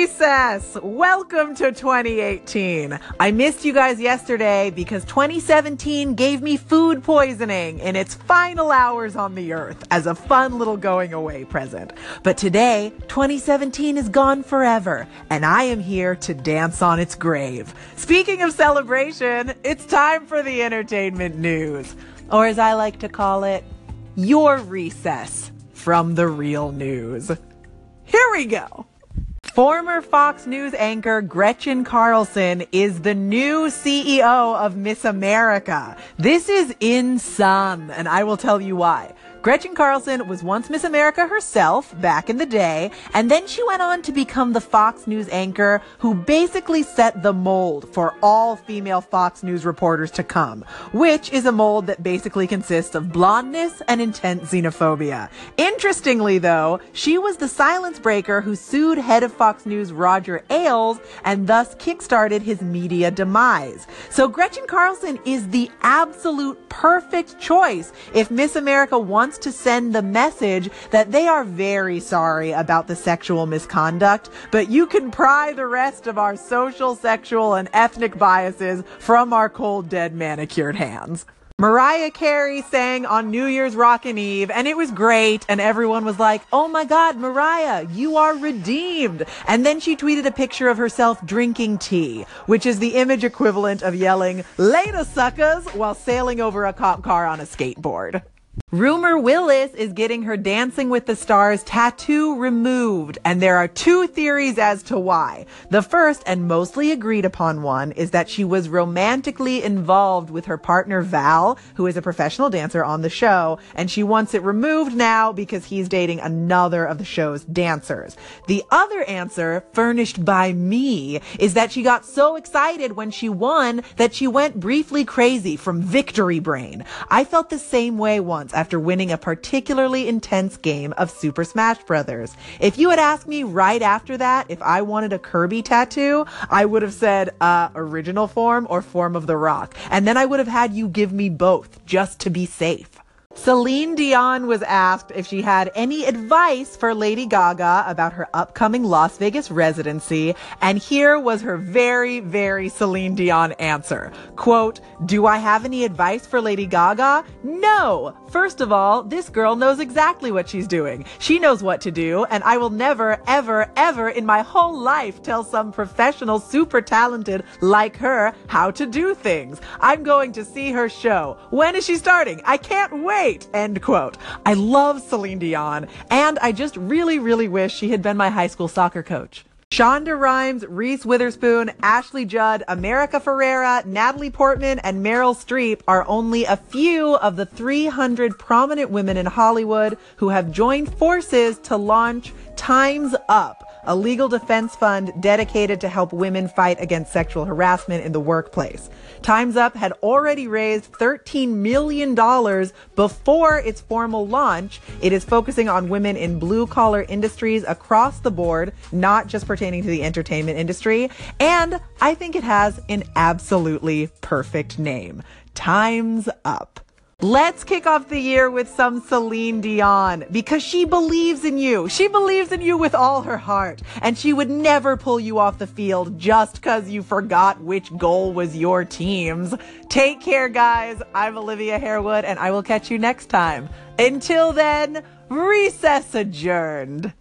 Recess! Welcome to 2018. I missed you guys yesterday because 2017 gave me food poisoning in its final hours on the earth as a fun little going away present. But today, 2017 is gone forever, and I am here to dance on its grave. Speaking of celebration, it's time for the entertainment news. Or as I like to call it, your recess from the real news. Here we go. Former Fox News anchor Gretchen Carlson is the new CEO of Miss America. This is insane, and I will tell you why. Gretchen Carlson was once Miss America herself back in the day, and then she went on to become the Fox News anchor who basically set the mold for all female Fox News reporters to come, which is a mold that basically consists of blondness and intense xenophobia. Interestingly, though, she was the silence breaker who sued head of Fox News Roger Ailes and thus kickstarted his media demise. So Gretchen Carlson is the absolute perfect choice if Miss America wants wants to send the message that they are very sorry about the sexual misconduct, but you can pry the rest of our social, sexual, and ethnic biases from our cold, dead, manicured hands. Mariah Carey sang on New Year's Rockin' Eve, and it was great. And everyone was like, oh my God, Mariah, you are redeemed. And then she tweeted a picture of herself drinking tea, which is the image equivalent of yelling, later suckers, while sailing over a cop car on a skateboard. Rumor Willis is getting her Dancing with the Stars tattoo removed, and there are two theories as to why. The first and mostly agreed upon one is that she was romantically involved with her partner Val, who is a professional dancer on the show, and she wants it removed now because he's dating another of the show's dancers. The other answer, furnished by me, is that she got so excited when she won that she went briefly crazy from victory brain. I felt the same way once after winning a particularly intense game of Super Smash Bros. If you had asked me right after that if I wanted a Kirby tattoo, I would have said, uh, original form or form of the rock. And then I would have had you give me both just to be safe. Celine Dion was asked if she had any advice for Lady Gaga about her upcoming Las Vegas residency, and here was her very, very Celine Dion answer. Quote, Do I have any advice for Lady Gaga? No! First of all, this girl knows exactly what she's doing. She knows what to do, and I will never, ever, ever in my whole life tell some professional, super talented like her how to do things. I'm going to see her show. When is she starting? I can't wait! Great. End quote. I love Celine Dion, and I just really, really wish she had been my high school soccer coach. Shonda Rhimes, Reese Witherspoon, Ashley Judd, America Ferrera, Natalie Portman, and Meryl Streep are only a few of the 300 prominent women in Hollywood who have joined forces to launch Time's Up a legal defense fund dedicated to help women fight against sexual harassment in the workplace. Time's Up had already raised $13 million before its formal launch. It is focusing on women in blue collar industries across the board, not just pertaining to the entertainment industry. And I think it has an absolutely perfect name. Time's Up. Let's kick off the year with some Celine Dion because she believes in you. She believes in you with all her heart, and she would never pull you off the field just because you forgot which goal was your team's. Take care, guys. I'm Olivia Harewood, and I will catch you next time. Until then, recess adjourned.